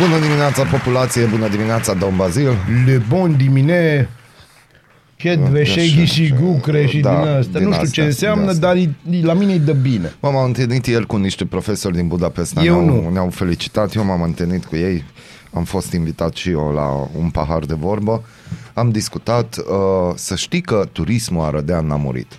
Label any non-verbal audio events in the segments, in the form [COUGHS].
Bună dimineața, populație! Bună dimineața, domn Bazil! Le bon dimine Chedveșeghi și gucre și Da, din asta. din Nu știu astea, ce din înseamnă, astea. dar e- la mine e de bine. M-am întâlnit ieri cu niște profesori din Budapesta, Eu ne-au, nu. ne-au felicitat, eu m-am întâlnit cu ei, am fost invitat și eu la un pahar de vorbă, am discutat, uh, să știi că turismul arădean n-a murit.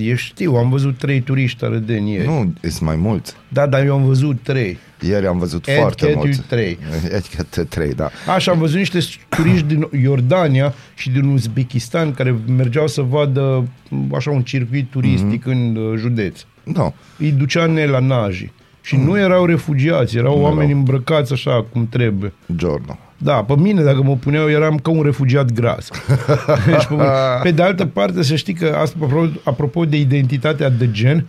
Eu știu, am văzut trei turiști arădeni ieri. Nu, sunt mai mulți. Da, dar eu am văzut trei. Ieri am văzut Ed foarte Cat mulți. trei. [LAUGHS] Ed 3, da. Așa, am văzut niște turiști din Iordania și din Uzbekistan care mergeau să vadă m, așa un circuit turistic Mhm. în uh, județ. Da. Îi ducea la naji. Și nu erau refugiați, erau Nu oameni erau. îmbrăcați așa cum trebuie. Giorno. Da, pe mine dacă mă puneau eram ca un refugiat gras. [LAUGHS] deci, pe, pe de altă parte să știi că asta, apropo, apropo de identitatea de gen,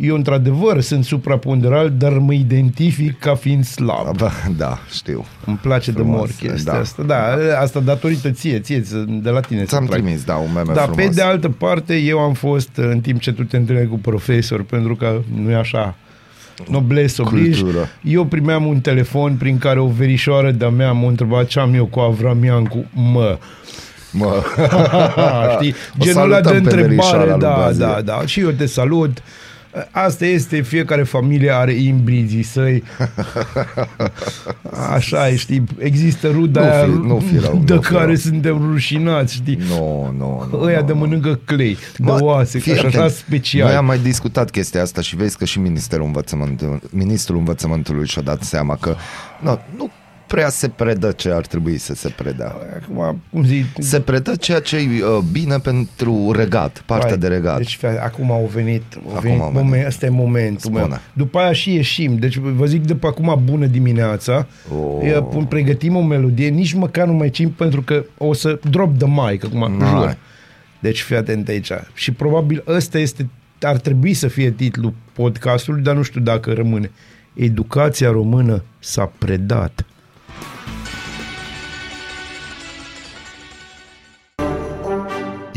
eu într-adevăr sunt supraponderal, dar mă identific ca fiind slab. Da, da, știu. Îmi place Frumos, de mor chestia da. asta. Da, asta datorită ție, ție, de la tine. să Ți-am trag. trimis, da, un meme Dar frumos. pe de altă parte, eu am fost în timp ce tu te întâlneai cu profesor, pentru că nu e așa, noblesse oblige. Cultură. Eu primeam un telefon prin care o verișoară de-a mea m-a întrebat ce am eu cu Avramian cu mă. Mă. [LAUGHS] Știi? O Genul ăla de salutăm pe verișoara întrebare, lui da, Bazil. da, da. Și eu te salut. Asta este, fiecare familie are imbrizii săi. [LAUGHS] Așa e, știi, există ruda Nu aia fi- nu fi rău, de nu fi care rău. suntem rușinați, știi? Nu, nu, nu. Ăia nu, de nu. mănâncă clay, de Bă, oase, fii și așa atent. special. Noi am mai discutat chestia asta și vezi că și Ministerul Învățământului, Ministrul Învățământului și-a dat seama că nu, nu prea se predă ce ar trebui să se predea. Acum, cum zic... Se predă ceea ce e uh, bine pentru regat, partea Hai, de regat. Deci, fie- acum au venit, au Acum venit au venit. moment, ăsta e momentul meu. Spune. După aia și ieșim. Deci vă zic de pe acum bună dimineața. Oh. Oh. Pun, pregătim o melodie, nici măcar nu mai cim pentru că o să drop the mic acum, N-ai. jur. Deci fii atent aici. Și probabil ăsta este, ar trebui să fie titlul podcastului, dar nu știu dacă rămâne. Educația română s-a predat.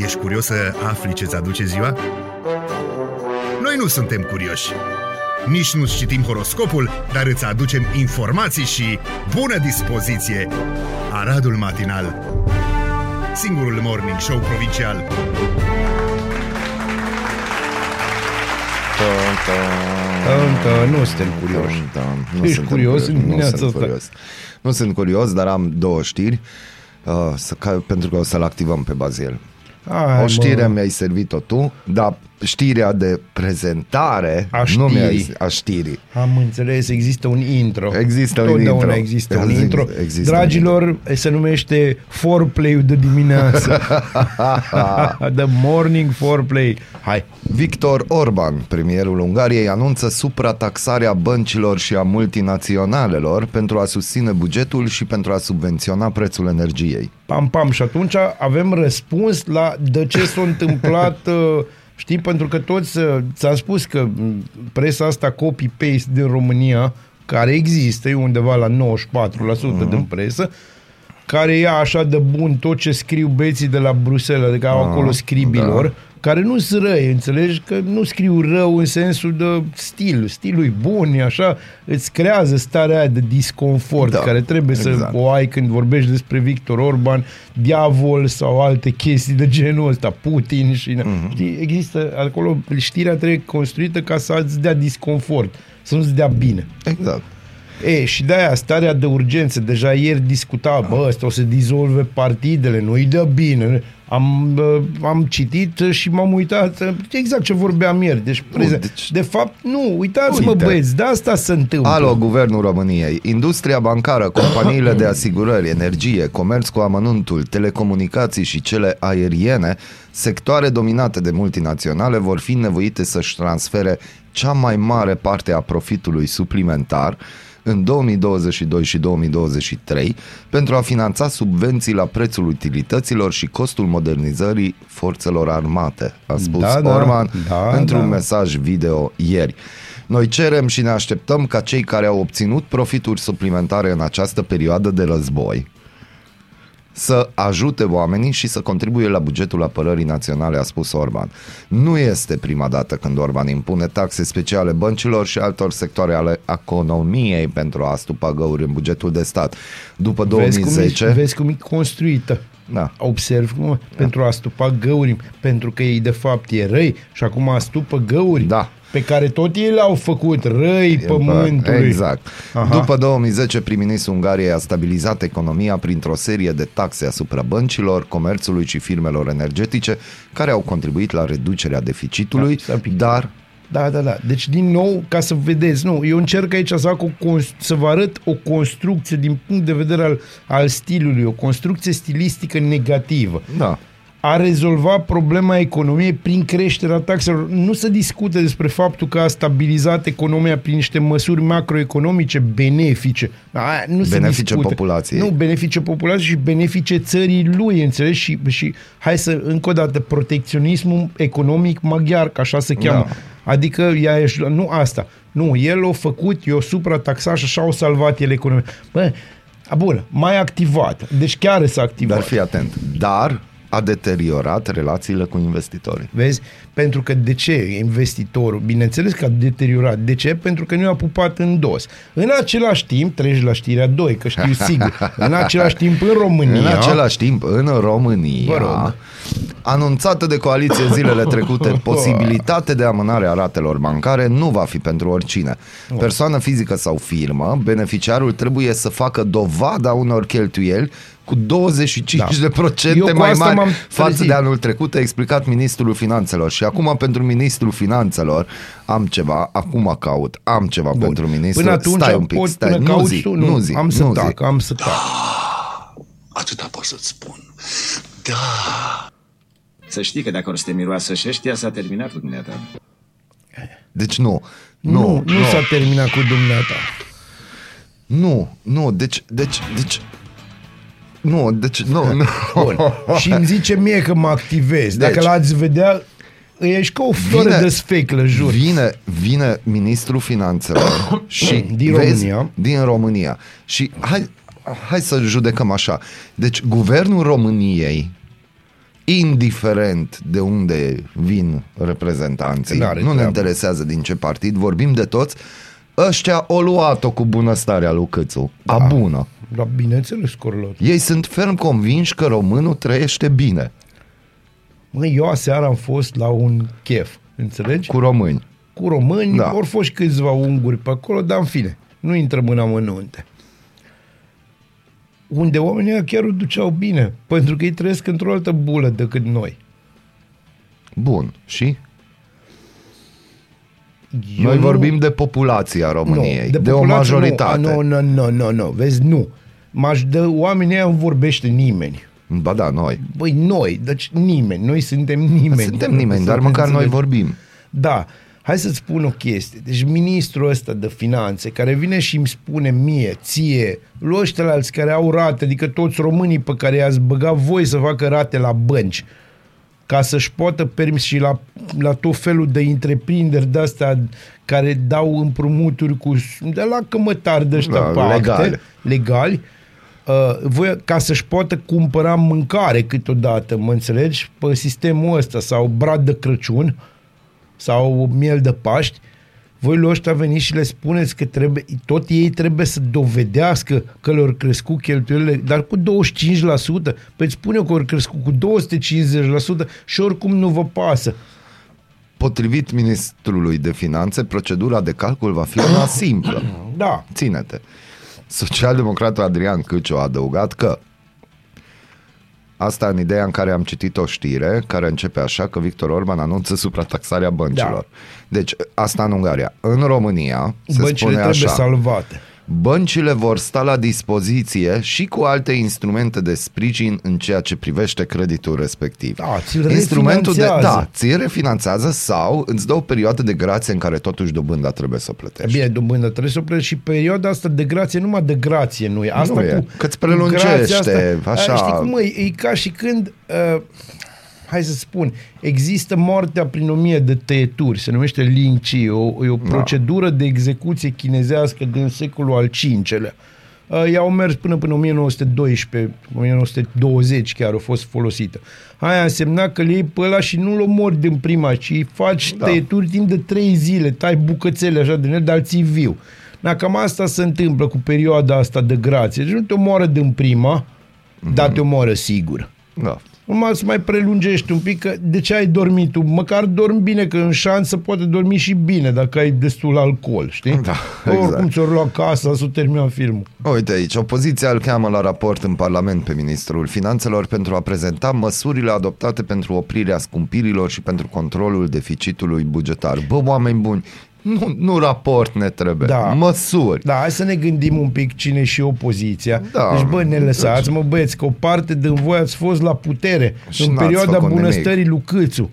Ești curios să afli ce-ți aduce ziua? Noi nu suntem curioși. Nici nu citim horoscopul, dar îți aducem informații și bună dispoziție! Aradul Matinal Singurul morning show provincial Încă nu suntem curioși. Da, nu Ești suntem curios în nu dimineața sunt asta? curios. Nu sunt curios, dar am două știri. Uh, să, ca, pentru că o să-l activăm pe Bazil. Hai, o știre mă. mi-ai servit-o tu, dar știrea de prezentare A nu știrii. mi-ai a știrii. Am înțeles, există un intro. Există un Totdeauna intro. există un Există- intro. există Dragilor, se numește foreplay de dimineață. [LAUGHS] The morning foreplay. Hai. Victor Orban, premierul Ungariei, anunță suprataxarea băncilor și a multinaționalelor pentru a susține bugetul și pentru a subvenționa prețul energiei. Pam, pam. Și atunci avem răspuns la de ce s-a întâmplat... [LAUGHS] uh, Știi, pentru că toți, uh, ți-am spus că m, presa asta copy-paste din România, care există, e undeva la 94% uh-huh. din presă, care ia așa de bun tot ce scriu beții de la Bruxelles, adică au acolo scribilor, da. Care nu sunt răi, înțelegi? Că nu scriu rău în sensul de stil. Stilul e bun, e așa, îți creează starea aia de disconfort Da, da, care trebuie exact. să o ai când vorbești despre Victor Orban, diavol sau alte chestii de genul ăsta, Putin și... Mm-hmm. Știi, există acolo, știrea trebuie construită ca să-ți dea disconfort, să nu-ți dea bine. Exact. E, și de-aia starea de urgență, deja ieri discuta, bă, ăsta o să dizolve partidele, nu-i dă bine. Am, uh, am citit și m-am uitat uh, exact ce vorbeam ieri. Deci, prezent. deci- De fapt, nu, uitați-mă Uite. băieți, de asta se întâmplă. Alo, Guvernul României, industria bancară, companiile de asigurări, energie, comerț cu amănuntul, telecomunicații și cele aeriene, sectoare dominate de multinaționale, vor fi nevoite să-și transfere cea mai mare parte a profitului suplimentar în 2022 și 2023 pentru a finanța subvenții la prețul utilităților și costul modernizării forțelor armate, a spus Da, da, Orban da, într-un da. mesaj video ieri. Noi cerem și ne așteptăm ca cei care au obținut profituri suplimentare în această perioadă de război să ajute oamenii și să contribuie la bugetul apărării naționale, a spus Orban. Nu este prima dată când Orban impune taxe speciale băncilor și altor sectoare ale economiei pentru a stupa găuri în bugetul de stat. După Vezi cum, 2010... e, vezi cum e construită. Da. Observ cum, pentru a stupa găuri, pentru că ei de fapt e răi și acum astupă găuri Da. Pe care tot ei le-au făcut răi pământului. Exact. Aha. După 2010, prim-ministrul Ungariei a stabilizat economia printr-o serie de taxe asupra băncilor, comerțului și firmelor energetice, care au contribuit la reducerea deficitului, Da, stai un pic. dar Da, da, da. Deci, din nou, ca să vedeți, nu, eu încerc aici să, fac o, cons- să vă arăt o construcție din punct de vedere al, al stilului, o construcție stilistică negativă. da, a rezolvat problema economiei prin creșterea taxelor. Nu se discută despre faptul că a stabilizat economia prin niște măsuri macroeconomice benefice. Aia nu se Benefice discută. populației. Nu, benefice populației și benefice țării lui, înțelegi? Și, și hai să, încă o dată, protecționismul economic maghiar, că așa se cheamă. Da. Adică, ea ești, nu asta. Nu, el a făcut, eu suprataxat și așa au salvat el economia. Bă, a, bun, mai activat. Deci chiar s-a activat. dar fii atent. Dar a deteriorat relațiile cu investitorii. Vezi? Pentru că de ce investitorul? Bineînțeles că a deteriorat. De ce? Pentru că nu a pupat în dos. În același timp, treci la știrea 2, că știu sigur. [LAUGHS] În același timp, în România... În același timp, în Vă România, rog. Anunțată de coaliție zilele trecute, [LAUGHS] posibilitate de amânare a ratelor bancare nu va fi pentru oricine. Persoană fizică sau firmă, beneficiarul trebuie să facă dovada unor cheltuieli cu 25% Da. de procente Eu cu mai asta mari m-am față trezit. de anul trecut, a explicat ministrul finanțelor. Și acum pentru ministrul finanțelor am ceva, acum caut, am ceva Bun. pentru ministru. Până atunci stai un pic, pot, stai, până nu cauți zi, tu, nu zi, am să nu zi. tac, am să tac. Atâta pot să-ți spun. Da. Să știi că dacă or să te miroasă și ăștia, s-a terminat cu dumneata. Deci nu, Nu, nu, nu, nu s-a terminat cu dumneata. Nu, nu, deci, deci, deci, nu, deci, nu, nu. Bun. Și îmi zice mie că mă activez. Dacă Deci- l-ați vedea, ești ca o floare Vine- de sfeclă, jur. Vine, vine ministrul finanțelor [COUGHS] și Din vezi, România. din România. Și hai, hai să judecăm așa. Deci guvernul României indiferent de unde vin reprezentanții, N-are nu ne treabă. interesează din ce partid, vorbim de toți, ăștia o luat-o cu bunăstarea lui Câțu. A Da. bună. Dar bineînțeles, Corlot. Ei sunt ferm convinși că românul trăiește bine Mă, eu aseară am fost la un chef, înțelegi? cu români. cu români, Da. da. ori fost câțiva unguri pe acolo, dar în fine, nu intrăm în amănunte. Unde oamenii ăia chiar o duceau bine, pentru că ei trăiesc într-o altă bulă decât noi. Bun. Și? Eu Noi nu- vorbim de populația României, nu, de, o populație majoritate. Nu, nu, nu, nu, nu, vezi, nu. Maș de oamenii ăia nu vorbește nimeni. Ba da, noi. Băi, noi, deci nimeni, noi suntem nimeni. Suntem nimeni, dar Să măcar noi înțelegi. vorbim. Da, hai să-ți spun o chestie. Deci ministrul ăsta de finanțe, care vine și îmi spune mie, ție, lui ăștia alți care au rate, adică toți românii pe care i-ați băgat voi să facă rate la bănci, ca să-și poată permis și la, la tot felul de întreprinderi de-astea care dau împrumuturi cu, de la cămătari de ăștia Da, pe acte, legali. legali uh, voi, ca să-și poată cumpăra mâncare câteodată, mă înțelegi, pe sistemul ăsta, sau brad de Crăciun, sau miel de Paști, voi lui ăștia veniți și le spuneți că trebuie, tot ei trebuie să dovedească că le-au crescut cheltuielile, dar cu 25%, păi îți spune că au crescut cu 250% și oricum nu vă pasă. Potrivit ministrului de finanțe, procedura de calcul va fi una simplă. Da, Ține-te. Socialdemocratul Adrian Câciu a adăugat că Asta în ideea în care am citit o știre care începe așa că Victor Orban anunță suprataxarea băncilor. Da. Deci asta în Ungaria. În România se băncile spune trebuie așa. salvate. Băncile vor sta la dispoziție și cu alte instrumente de sprijin în ceea ce privește creditul respectiv. Da, ți-l Instrumentul de, refinanțează. da, ți refinanțează sau îți dă o perioadă de grație în care totuși dobânda trebuie să plătești. Bine, dobândă, trebuie să o plătești și perioada asta de grație, numai de grație nu e. Asta Nu e, cu, că-ți cu prelungește, grația asta, așa. A, Știi cum e? E ca și când... Uh, hai să spun, există moartea prin o mie de tăieturi, se numește Ling Chi, o, e o procedură de execuție chinezească din secolul al V-lea. Uh, Ea au mers până până 1912, 1920 chiar a fost folosită. Aia însemna că le iei pe ăla și nu-l omori din prima, ci îi faci da. tăieturi timp de 3 zile, tai bucățele așa din el, dar îl ții viu. Da, cam asta se întâmplă cu perioada asta de grație. Deci nu te omoară din prima, mm-hmm. dar te omoară sigur. Da. Numai să mai prelungești un pic, că de ce ai dormit tu? Măcar dormi bine, că în șansă poate dormi și bine dacă ai destul alcool, știi? Da, Oricum exact. ți-o luat casa să termina filmul. Uite aici, opoziția îl cheamă la raport în Parlament pe Ministrul Finanțelor pentru a prezenta măsurile adoptate pentru oprirea scumpirilor și pentru controlul deficitului bugetar. Bă, oameni buni, nu, nu raport ne trebuie, Da. măsuri. Da, hai să ne gândim un pic cine e și opoziția. Da. Deci, bă, ne lăsați, mă băieți, că o parte din voi ați fost la putere Și în n-ați perioada făcut bunăstării lui Câțu.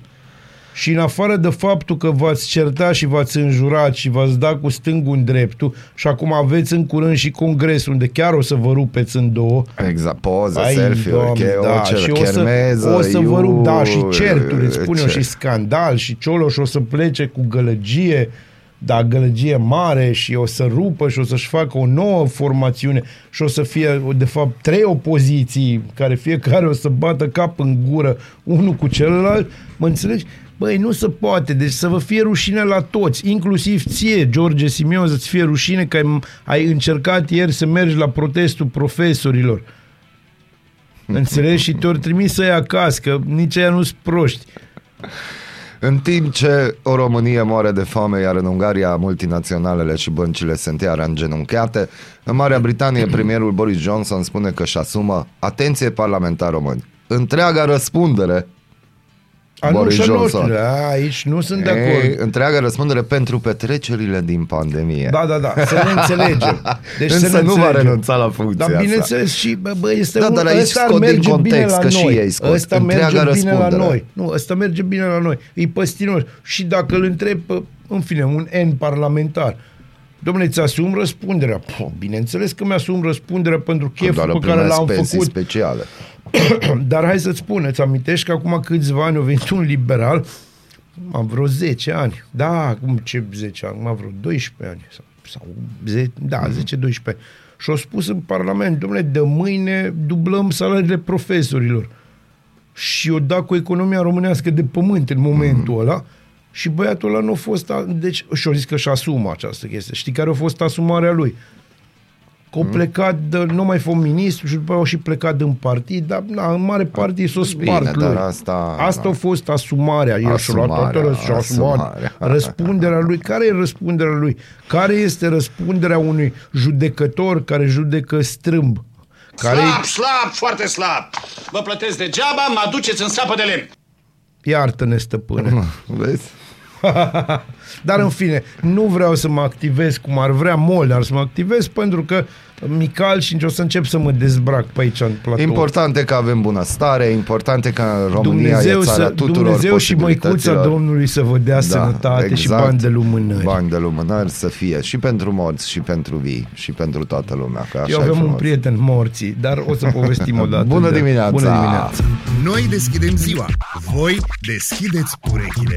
Și în afară de faptul că v-ați certat și v-ați înjurat și v-ați dat cu stângul în dreptul și acum aveți în curând și congresul unde chiar o să vă rupeți în două. Exact, poză, Ai, selfie-uri, Doamne, che- da, o cer- și o să, chermeză, o să vă rup, da, și iu, certuri, îți spun eu, ce- și scandal, și Cioloș o să plece cu gălăgie, da, gălăgie mare și o să rupă și o să-și facă o nouă formațiune și o să fie, de fapt, trei opoziții care fiecare o să bată cap în gură unul cu celălalt, mă înțelegi? Băi, nu se poate, deci să vă fie rușine la toți, inclusiv ție, George Simion, să-ți fie rușine că ai, ai încercat ieri să mergi la protestul profesorilor. Înțelegi? Și te-ori trimis să-i acasă, că nici aia nu-s proști. În timp ce o Românie moare de foame, iar în Ungaria multinaționalele și băncile sunt iar îngenunchiate, în Marea Britanie [CLEARS THROAT] premierul Boris Johnson spune că își asumă, atenție parlamentar români, întreaga răspundere A, nu, Boris și a Johnson. noștri, a, aici nu sunt de Ei, acord. întreaga răspundere pentru petrecerile din pandemie. Da, da, da, să ne înțelegem. [LAUGHS] Deci Însă să ne nu va înțelegem. renunța la funcția Dar asta. bineînțeles și, bă, bă este Da, un, dar aici ăsta ar scot din merge context, bine la că și noi. ei scot. Ăsta Întreaga merge bine la răspundere. noi. Nu, ăsta merge bine la noi. E păstinos. Și dacă îl întreb, pe, în fine, un N parlamentar, Domnule, îți asum răspunderea. Pă, bineînțeles că mi-asum răspunderea pentru cheful Doar pe care primesc l-am pensii făcut speciale. [COUGHS] Dar hai să-ți spun, îți amintești că acum câțiva ani a venit un liberal, am vreo 10 ani. Da, cum ce 10 ani? Am vreo 12 ani. Sau, sau 10, da, 10-12 ani. Și au spus în Parlament, domnule, de mâine dublăm salariile profesorilor. Și o da cu economia românească de pământ în momentul ăla. Și băiatul ăla nu a fost... A... Deci, și-a zis că și asumă această chestie. Știi care a fost asumarea lui? Că au plecat, de, nu mai fost ministru și după aia au și plecat din partid, dar na, în mare parte s-o spart Bine, dar lui. asta- asta da. a fost asumarea. El și-a luat toată Asumarea, răs- și-a asumat asumarea. [LAUGHS] răspunderea lui. Care e răspunderea lui? Care este răspunderea unui judecător care judecă strâmb? Care Slab, slab, foarte slab. Vă plătesc degeaba, mă aduceți în sapă de lemn. Iartă-ne, stăpâne. [LAUGHS] Vezi? [LAUGHS] Dar în fine, nu vreau să mă activez cum ar vrea Molnar să mă activez pentru că Mical și o să încep să mă dezbrac pe aici în platou. Important e că avem bunăstare, important e că România Dumnezeu, e țara să, tuturor Dumnezeu și măicuța posibilităților. Domnului să vă dea da, sănătate și bani de lumânări. Bani de lumânări să fie și pentru morți și pentru vii și pentru toată lumea. Că așa Eu e avem un frumos. prieten morții, dar o să povestim [LAUGHS] o dată. Bună de- dimineața! Bună dimineața! Noi deschidem ziua. Voi deschideți urechile.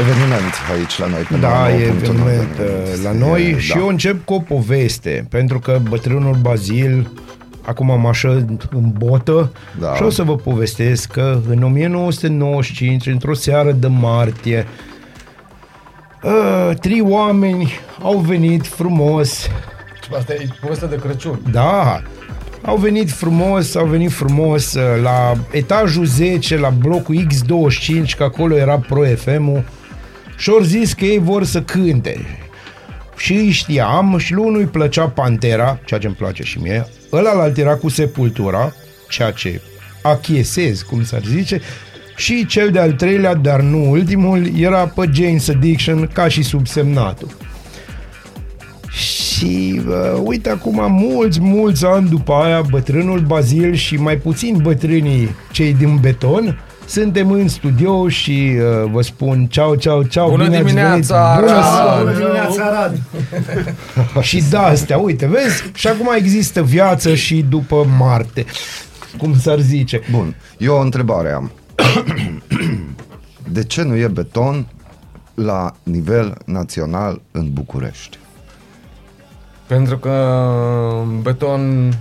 Eveniment aici la noi. pe Da, 99.1 e eveniment uh, la noi E, și da. eu încep cu o poveste, pentru că bătrânul Bazil acum am așa în botă Da. și o să vă povestesc că în 1995, într-o seară de martie, Uh, trei oameni au venit frumos Asta e povestea de Crăciun. Da, au venit frumos, au venit frumos uh, la etajul 10, la blocul X25, că acolo era Pro FM-ul și au zis că ei vor să cânte. Și îi știam și lui unul îi plăcea Pantera, ceea ce îmi place și mie, ăla era cu Sepultura, ceea ce achiesez, cum s-ar zice, și cel de-al treilea, dar nu ultimul, era pe Jane's Addiction ca și subsemnatul. Și uh, uite acum mulți, mulți ani după aia bătrânul Bazil și mai puțin bătrânii cei din beton suntem în studio și uh, vă spun ceau, ceau, ceau. Bună bine ați dimineața, venit. Bună Arad! seara! Bună dimineața, Arad! [LAUGHS] și da, astea, uite, vezi? Și acum există viață și după Marte, cum s-ar zice. Bun, eu o întrebare am. De ce nu e beton la nivel național în București? Pentru că beton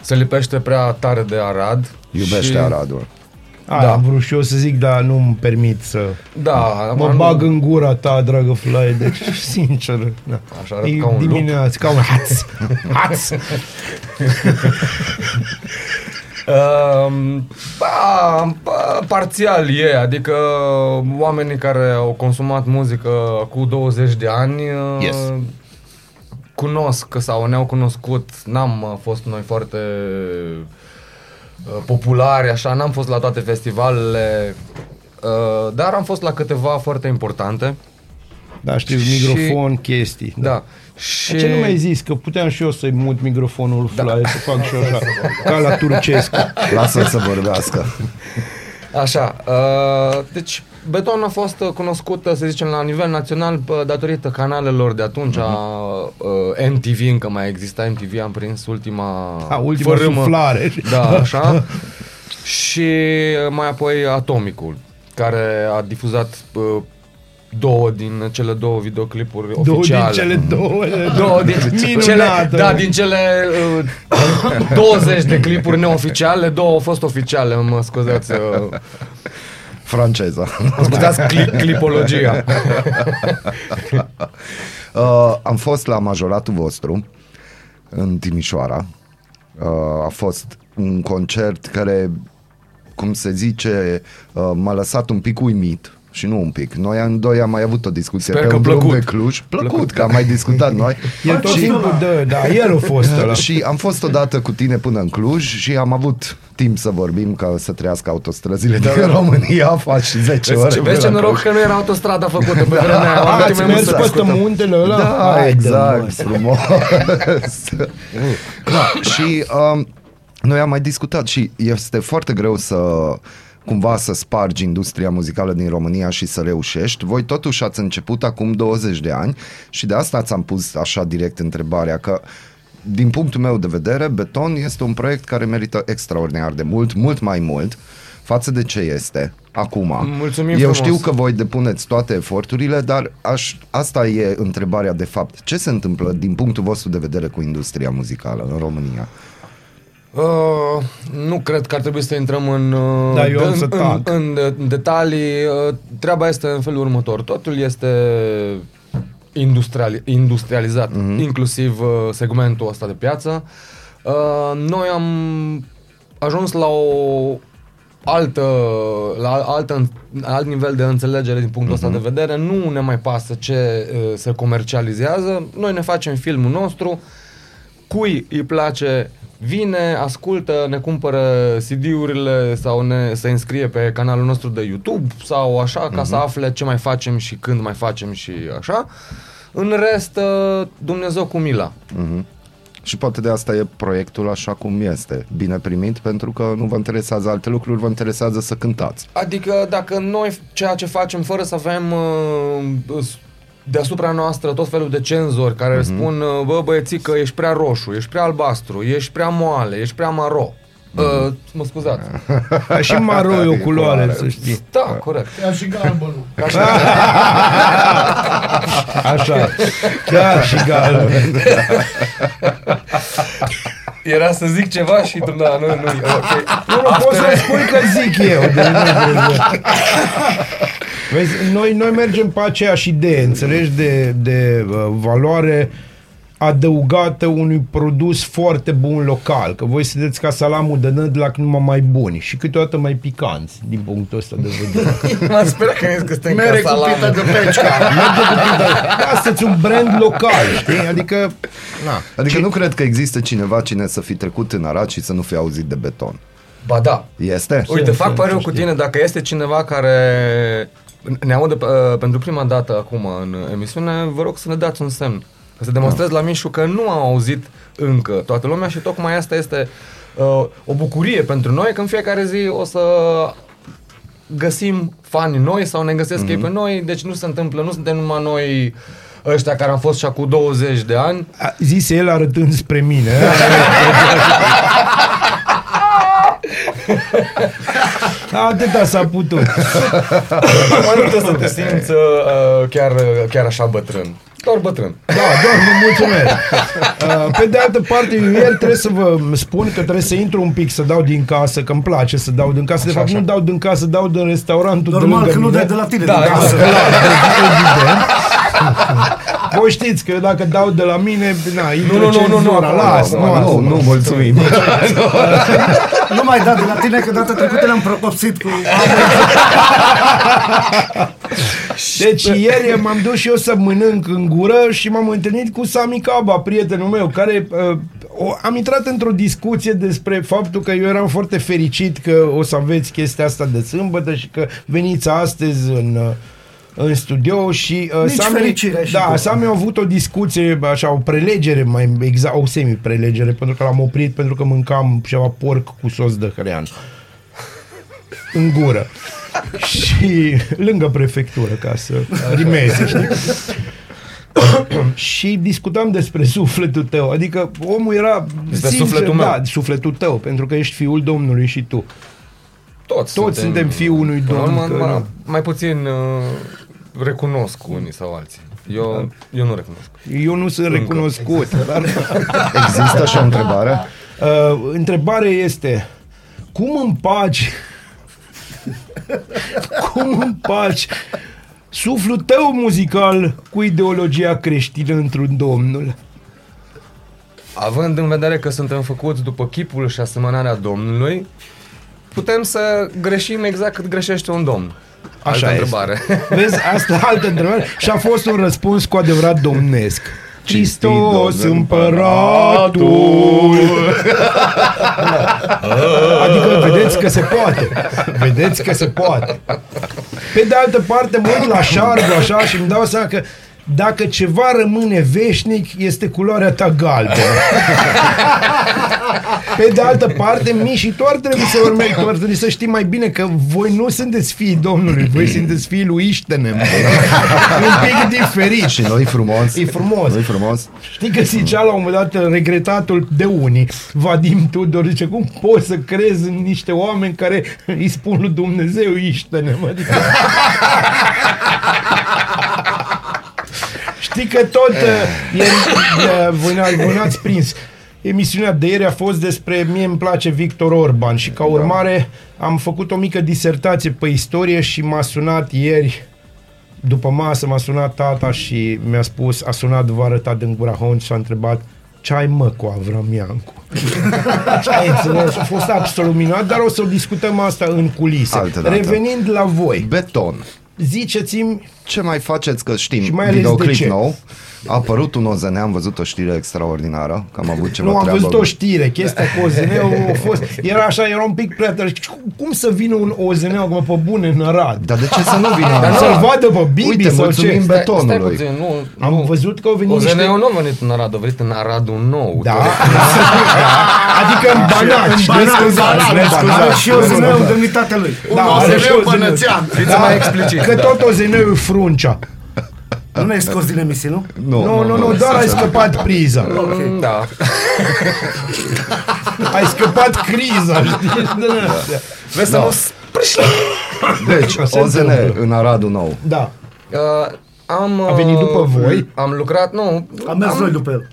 se lipește prea tare de Arad. Iubește și... Aradul. A, Da. am vrut și eu să zic, dar nu-mi permit să... Da, Mă acum bag nu- în gura ta, dragă Fly, deci, [LAUGHS] sincer, da. Așa arăt E ca un lup. dimineață, ca un [LAUGHS] haț. haț. Um, ba, ba, parțial e, adică oamenii care au consumat muzică cu 20 de ani uh, Yes. cunosc sau ne-au cunoscut, n-am uh, fost noi foarte uh, populari, așa, n-am fost la toate festivalele, uh, dar am fost la câteva foarte importante. Da, știu, Și- microfon, chestii. Da. Și... De ce nu mi-ai zis? Că puteam și eu să-i mut microfonul Fly, să fac și eu așa, ca la turcesc. Lasă-l să vorbească. Așa, uh, deci Beton a fost uh, cunoscut, uh, să zicem, la nivel național uh, datorită canalelor de atunci, uh, MTV, încă mai exista MTV, am prins ultima, A, ultima fărâmă. suflare. Da, [LAUGHS] așa. și uh, mai apoi Atomicul, care a difuzat uh, două din cele două videoclipuri Două oficiale. din cele două. [LAUGHS] Două din [LAUGHS] Minunată. cele, da, din cele uh, 20 de clipuri neoficiale, două au fost oficiale, mă scuzați. Uh, Franceza. mă scuzați cli- clipologia. [LAUGHS] Uh, am fost la majoratul vostru în Timișoara. Uh, a fost un concert care, cum se zice, uh, m-a lăsat un pic uimit și nu un pic. Noi în doi am mai avut o discuție Sper pe că un drum plăcut. de Cluj. Plăcut, plăcut, că am mai discutat noi. El tot timpul dă, da, el a fost [LAUGHS] ăla. Și am fost odată cu tine până în Cluj și am avut timp să vorbim ca să trăiască autostrăzile din România, faci 10 ore. Vezi, vezi ce până în noroc Cluj. că nu era autostrada făcută pe vremea aia. A, Ultimele ați nu mers se peste discută. muntele ăla? Da, Haide, exact, mă. frumos. [LAUGHS] da, și um, noi am mai discutat și este foarte greu să cumva să spargi industria muzicală din România și să reușești. Voi totuși ați început acum 20 de ani și de asta ți-am pus așa direct întrebarea că din punctul meu de vedere, Beton este un proiect care merită extraordinar de mult, mult mai mult față de ce este acum. Mulțumim Eu frumos. știu că voi depuneți toate eforturile, dar aș, asta e întrebarea de fapt. Ce se întâmplă din punctul vostru de vedere cu industria muzicală în România? Uh, nu cred că ar trebui să intrăm în, uh, Da, eu am în, să în, tac. în, în detalii. Uh, treaba este în felul următor. Totul este industriali, industrializat, mm-hmm. inclusiv uh, segmentul ăsta de piață. Uh, noi am ajuns la o altă, la altă, alt nivel de înțelegere din punctul ăsta de vedere. Nu ne mai pasă ce uh, se comercializează. Noi ne facem filmul nostru, cui îi place vine, ascultă, ne cumpără CD-urile sau ne, se înscrie pe canalul nostru de YouTube sau așa, ca să afle ce mai facem și când mai facem și așa. În rest, uh, Dumnezeu cu mila. Și poate de asta e proiectul așa cum este. Bine primit pentru că nu vă interesează alte lucruri, vă interesează să cântați. Adică dacă noi ceea ce facem fără să avem uh, s- deasupra noastră tot felul de cenzori care mm-hmm. spun uh, bă băiețică, ești prea roșu, ești prea albastru, ești prea moale, ești prea maro. Mm-hmm. Uh, mă scuzați. Ca [LAUGHS] și maro e o culoare, să știi. Da, corect. Ca și galbenul. [LAUGHS] Așa, chiar și galben. Era să zic ceva și tu, da, nu, nu, ok. Nu, nu, poți să spui că zic eu. De [LAUGHS] nu trebuie. Vezi, noi, noi mergem pe aceeași idee, înțelegi, de, de uh, valoare adăugată unui produs foarte bun local. Că voi sunteți ca salamul de nădlac numai mai buni și câteodată mai picanți, din punctul ăsta de vedere. [LAUGHS] M-am sperat că că suntem Mere ca cu pită salamul. de pecica. Merge cu pita- Da, sunteți un brand local, știi? Adică, na. Adică nu cred că există cineva cine să fi trecut în Arad și să nu fi auzit de beton. Ba da. Este? Uite, Ce- fac ce- pariu ce cu știi? tine dacă este cineva care ne aude uh, pentru prima dată acum în emisiune, vă rog să ne dați un semn. Să demonstrez la Mișu că nu am auzit încă toată lumea și tocmai asta este uh, o bucurie pentru noi că în fiecare zi o să găsim fani noi sau ne găsesc ei pe noi, deci nu se întâmplă, nu suntem numai noi ăștia care am fost și acum 20 de ani. A, zise el arătând spre mine. [LAUGHS] [LAUGHS] Atâta s-a putut. [LAUGHS] Mai nu trebuie să te simți uh, chiar, chiar așa bătrân. Doar bătrân. Da, doar vă mulțumesc. Uh, Pe de altă parte, eu ieri trebuie să vă spun că trebuie să intru un pic, să dau din casă, că îmi place să dau din casă. De fapt, nu dau din casă, dau din restaurantul de Normal lângă că nu mine. dai de la tine Da, din casă. Clar, evident. [LAUGHS] Voi știți că dacă dau de la mine, na, intră nu, nu, nu, cenzura, nu, las, nu, nu, Nu, acum. [LAUGHS] nu, mulțumim. Nu mai da de la tine, că data trecută le-am propopsit cu... Deci ieri m-am dus și eu să mănânc în gură și m-am întâlnit cu Sami Caba, prietenul meu, care uh, o, am intrat într-o discuție despre faptul că eu eram foarte fericit că o să aveți chestia asta de sâmbătă și că veniți astăzi în uh, în studio și uh, Nici fericire și da, tu. Sami a avut o discuție, așa, o prelegere, mai exact, o semi-prelegere, pentru că l-am oprit pentru că mâncam ceva porc cu sos de hrean în gură. [LAUGHS] și lângă prefectură ca să rimeze, știi? și discutam despre sufletul tău. Adică omul era Despre sufletul meu. Da, sufletul tău, pentru că ești fiul Domnului și tu. Toți, Toți suntem fiul unui Până la domn, urmă, că- mai, mai puțin uh, recunosc unii sau alții. Eu, eu nu recunosc. Eu nu sunt recunoscut. [LAUGHS] Dar, Există și o întrebare? [LAUGHS] uh, întrebarea este, cum împaci [LAUGHS] cum împaci suflul tău muzical cu ideologia creștină într-un domnul? Având în vedere că suntem făcuți după chipul și asemănarea Domnului, putem să greșim exact cât greșește un domn. Așa Altă este. întrebare. [LAUGHS] Vezi, asta altă întrebare și a fost un răspuns cu adevărat domnesc. Hristos Domnul împăratul Adică vedeți că se poate Vedeți că se poate Pe de altă parte mă uit la șargul așa și îmi dau seama că dacă ceva rămâne veșnic, este culoarea ta galbenă. [LAUGHS] Pe de altă parte, mi și tu ar trebui să urmezi, tu ar trebui să știi mai bine că voi nu sunteți fiii Domnului, voi sunteți fiii lui Iștenem. E un pic diferit. Și noi frumos. E frumos. Noi frumos. Știi că zicea la un moment dat regretatul de unii, Vadim Tudor, zice, cum poți să crezi în niște oameni care îi spun lui Dumnezeu iște-ne, mă? Adică... [LAUGHS] Știi că tot uh, e, e, voi, n- voi n-ați prins. Emisiunea de ieri a fost despre mie îmi place Victor Orban și ca urmare am făcut o mică disertație pe istorie și m-a sunat ieri după masă m-a sunat tata și mi-a spus, a sunat, v-a arătat din gura Hon și a întrebat ce ai mă cu Avram Iancu? [LAUGHS] Ai înțeles? A fost absolut minunat, dar o să discutăm asta în culise. Altă dată. Revenind la voi, Beton. Ziceți-mi Ce mai faceți? Că știm, Și mai ales de videoclip ce? nou. A apărut un OZN, am văzut o știre extraordinară, că am avut ceva Nu am treabă. văzut o știre, chestia cu OZN-ul [LAUGHS] a fost, era așa, era un pic prea tare. Cum să vină un OZN acum pe bune în Arad? Dar de ce să nu vină? [LAUGHS] Dar să-l vadă pe Bibi Uite, sau mulțumim ce? Be- betonului. Stai puțin, nu, Am nu. văzut că au venit OZN-ul niște... nu a venit în Arad, a venit în Aradul Nou. Da, [LAUGHS] da, adică în Banat, știi? Banat, Scuzați, Banat, în Banat. Are și eu să în demnitatea lui. Da, Un are OZN și OZN. bănățean. Fiți mai explicit. Că da. tot OZN-ul e fruncea. Nu ne-ai scos din emisie, nu? Nu, Nu, nu, nu, doar ai scăpat priza. Mm, Da. [LAUGHS] Ai scăpat criza, știi? Vezi să Da. nu sprâșli. Deci, Se OZN întâmplă. în Aradul Nou. Da. Uh, am, A venit după uh, voi? Am lucrat, nu, Am mers noi după el.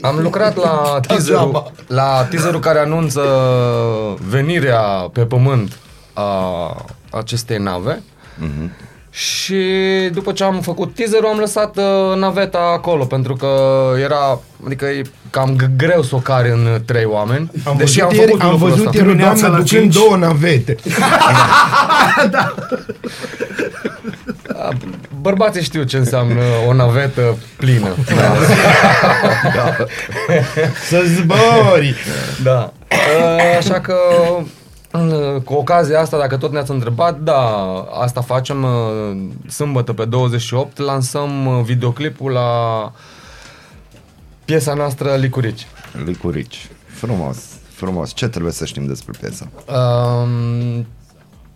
Am lucrat la [LAUGHS] teaserul, la teaserul care anunță venirea pe pământ a acestei nave. Și după ce am făcut teaserul am lăsat uh, naveta acolo pentru că era, adică e cam g- greu să o cari în uh, trei oameni. Am deși văzut am ieri, făcut am lucrul văzut ăsta. ieri o Dimineața doamnă la ducând cinci. două navete. [LAUGHS] Bărbații știu ce înseamnă o navetă plină. [LAUGHS] Să zbori! Da. Uh, Așa că uh, cu ocazia asta, dacă tot ne-ați întrebat, da, asta facem uh, sâmbătă pe 28, lansăm uh, videoclipul la piesa noastră Licurici. Licurici. Frumos, frumos. Ce trebuie să știm despre piesa? Um,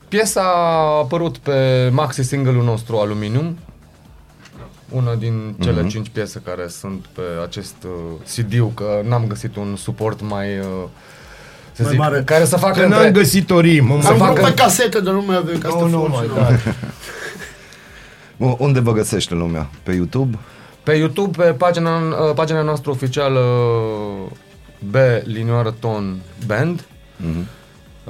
piesa a apărut pe maxi single-ul nostru Aluminium, una din cele Mhm. mm-hmm. cinci piese care sunt pe acest uh, CD-ul, că n-am găsit un suport mai, uh, să Mai zic, mare. care să facă Că n-am găsit o rimă. Să mă. facă- Am pe casete, dar nu mai avem ca să Nu, nu, mai, da. U- Unde vă găsește lumea? Pe YouTube? Pe YouTube, pe pagina, uh, pagina noastră oficială B linioară ton band. Mhm.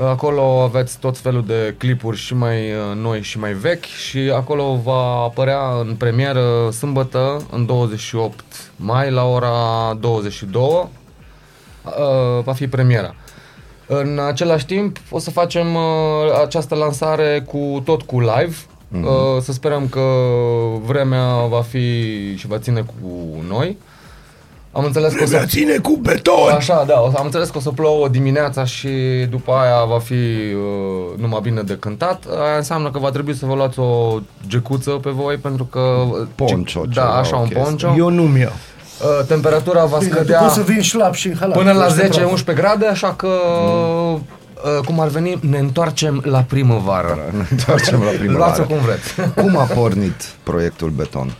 Acolo aveți tot felul de clipuri și mai uh, noi și mai vechi și acolo va apărea în premieră sâmbătă, în 28 mai, la ora 22. Uh, Va fi premiera. În același timp o să facem uh, această lansare cu tot cu live. Mhm. Uh, să sperăm că vremea va fi și va ține cu noi. Am înțeles că o să... ține cu beton! Așa, da, o să- am înțeles că o să plouă dimineața și după aia va fi uh, numai bine de cântat. Aia înseamnă că va trebui să vă luați o gecuță pe voi pentru că... uh, Poncho, Da, ceva, așa, o un chestie. poncho. Eu nu-mi iau. Uh, temperatura va Bine, tu scădea poți să vin șlap și în halat. până la Este aproape. 10-11 grade, așa că... Uh, cum ar veni, ne întoarcem la primăvară. Ne întoarcem la Luați-o primăvară. cum vreți. [LAUGHS] Cum a pornit proiectul Beton?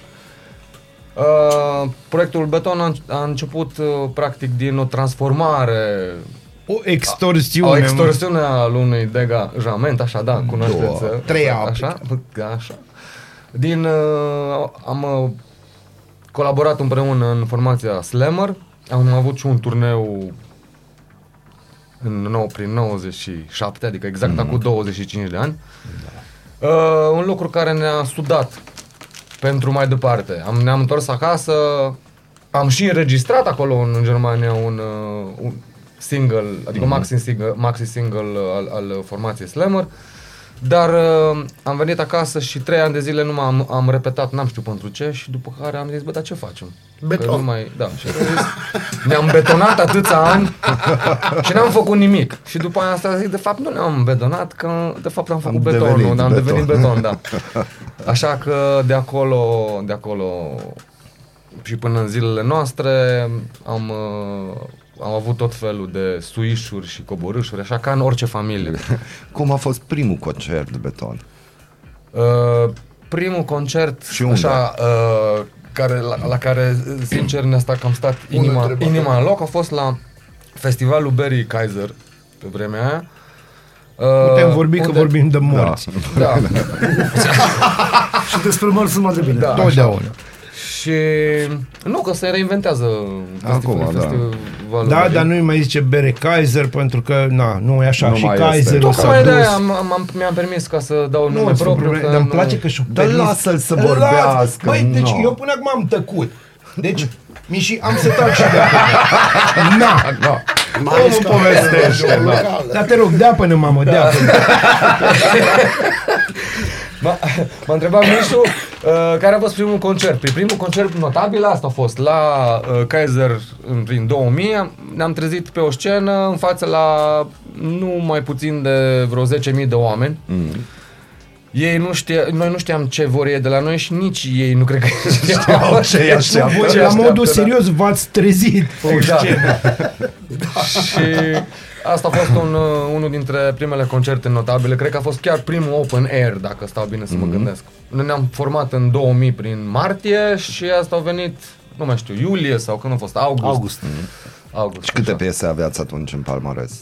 Uh, proiectul Beton a, a început uh, practic din o transformare O extorsiune. o mă. extorsiune al unui degajament, așa, da, cunoașteți. Două. uh, Trei ape. Așa, așa. Din, uh, am uh, colaborat împreună în formația Slammer, am avut și un turneu în nou, prin 97, adică exact acum 25 de ani. Uh, un lucru care ne-a sudat pentru mai departe. Am, ne-am întors acasă, am și înregistrat acolo în, în Germania un, uh, un single, adică maxi single, maxi single al, al formației Slammer, dar uh, am venit acasă și trei ani de zile nu am, am repetat, n-am știut pentru ce și după care am zis, bă, dar ce facem? Beton. Că nu mai, da, și am zis, ne-am betonat atâția ani [LAUGHS] și n-am făcut nimic. Și după aia asta zic, de fapt nu ne-am betonat, că de fapt am făcut Am betonul, devenit dar am beton. devenit beton, da. Așa că de acolo, de acolo și până în zilele noastre am, uh, am avut tot felul de suișuri și coborâșuri, așa ca în orice familie. [LAUGHS] Cum a fost primul concert de Beton? Uh, primul concert Și unde? așa, uh, care, la, la care, sincer, ne-a stat, că am stat inima, întrebare. inima în loc, a fost la festivalul Berry Kaiser pe vremea aia. Uh, Putem vorbi că vorbim de morți. Da, [LAUGHS] Și despre morți sunt mai de bine. da, așa. Totdeauna. Și nu, că se reinventează Acum, da. festivalul Da, Berry. dar nu-i mai zice bere Kaiser pentru că, na, nu e așa. Nu și mai este. Kaiserul s-a Tocmai de dus. aia am, am, mi-am permis ca să dau Nu, nume îți fă propriu. probleme, că dar îmi nu- place că și-o Dar permis. lasă-l să Îl vorbească, las. Băi, deci nu. eu până acum am tăcut. Deci, Miși, am să tac și de acum. [LAUGHS] Na, Da. Omul povestește, da. dar te rog, dea până mamă, dea până. [LAUGHS] M-a, [LAUGHS] m-a întrebat Mișu uh, care a fost primul concert. Păi primul concert notabil asta a fost la uh, Kaiser în, prin 2000. Ne-am trezit pe o scenă în față la nu mai puțin de vreo 10.000 de oameni. Mm. Ei nu știa, noi nu știam ce vor ei de la noi și nici ei nu cred că [LAUGHS] știau Știau ce îi așteaptă. Voi, Ce la așteaptă, modul da. serios, v-ați trezit pe o Exact. scenă. [LAUGHS] Și asta a fost un, uh, unul dintre primele concerte notabile. Cred că a fost chiar primul open air, dacă stau bine să mă gândesc. Noi ne-am format în 2000 prin martie și asta a venit, nu mai știu, iulie sau când a fost? August. August. August Și câte așa. piese aveați atunci în palmares?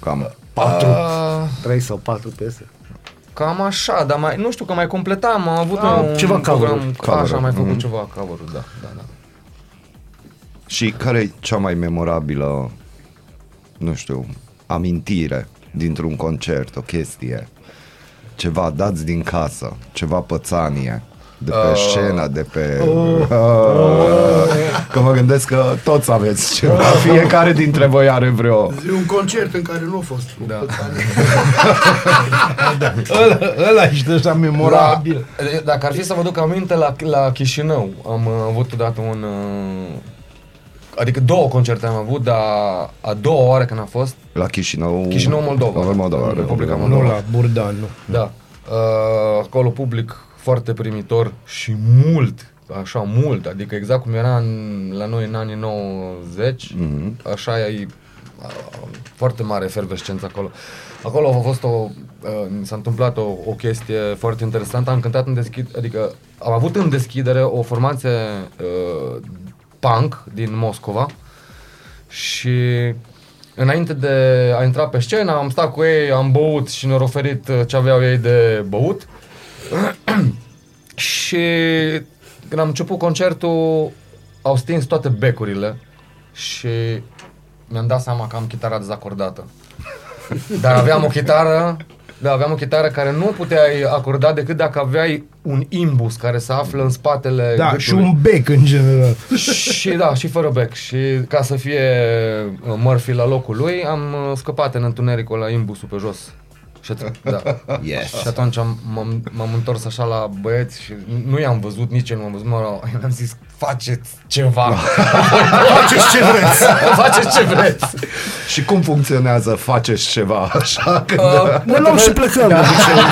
Cam. Patru. Uh, Trei sau patru piese. cam așa, dar mai, nu știu că mai completam, am avut Ah, un ceva program, cover-uri. așa, am mai Cover-uri, făcut mhm. ceva cover da, da, da. Și care e cea mai memorabilă, nu știu, amintire dintr-un concert, o chestie? ceva dați din casă, ceva pățanie, de pe Uh. scenă, de pe... Că mă gândesc că toți aveți ceva, fiecare dintre voi are vreo... E un concert în care nu a fost. Da. [LAUGHS] Ăla, ăla ești așa memorabil. La, dacă ar fi să vă duc aminte, la, la Chișinău am uh, avut odată un... uh, Adică două concerte am avut, dar a doua oară când a fost, La Chișinău... Chișinău, Moldova. Moldova, Republica Nu Moldova. la Burdan, nu. Da. Uh, acolo public foarte primitor și mult, așa mult, adică exact cum era în, la noi în anii 90, mm-hmm. așa e uh, foarte mare efervescență acolo. Acolo a fost o, uh, s-a întâmplat o, o chestie foarte interesantă, am cântat în deschid, adică am avut în deschidere o formație uh, punk din Moscova și înainte de a intra pe scenă am stat cu ei, am băut și ne-au oferit uh, ce aveau ei de băut [CLEARS THROAT] și când am început concertul au stins toate becurile și mi-am dat seama că am chitara dezacordată. [LAUGHS] Dar aveam o chitară, da, aveam o chitară care nu puteai acorda decât dacă aveai un imbus care se află în spatele Da, gâtului. și un bec în general. și da, și fără bec. Și ca să fie uh, Murphy la locul lui, am uh, scăpat în întunericul la imbusul pe jos. Și, at- [LAUGHS] da. Yes. și atunci am, m-am, m-am întors așa la băieți și nu i-am văzut, nici eu nu am văzut, mă, am zis, faceți ceva. [LAUGHS] Faceți ce vreți. [LAUGHS] faceți ce vreți. Și cum funcționează? Faceți ceva așa când... Uh, Ne luăm și plecăm de obicei.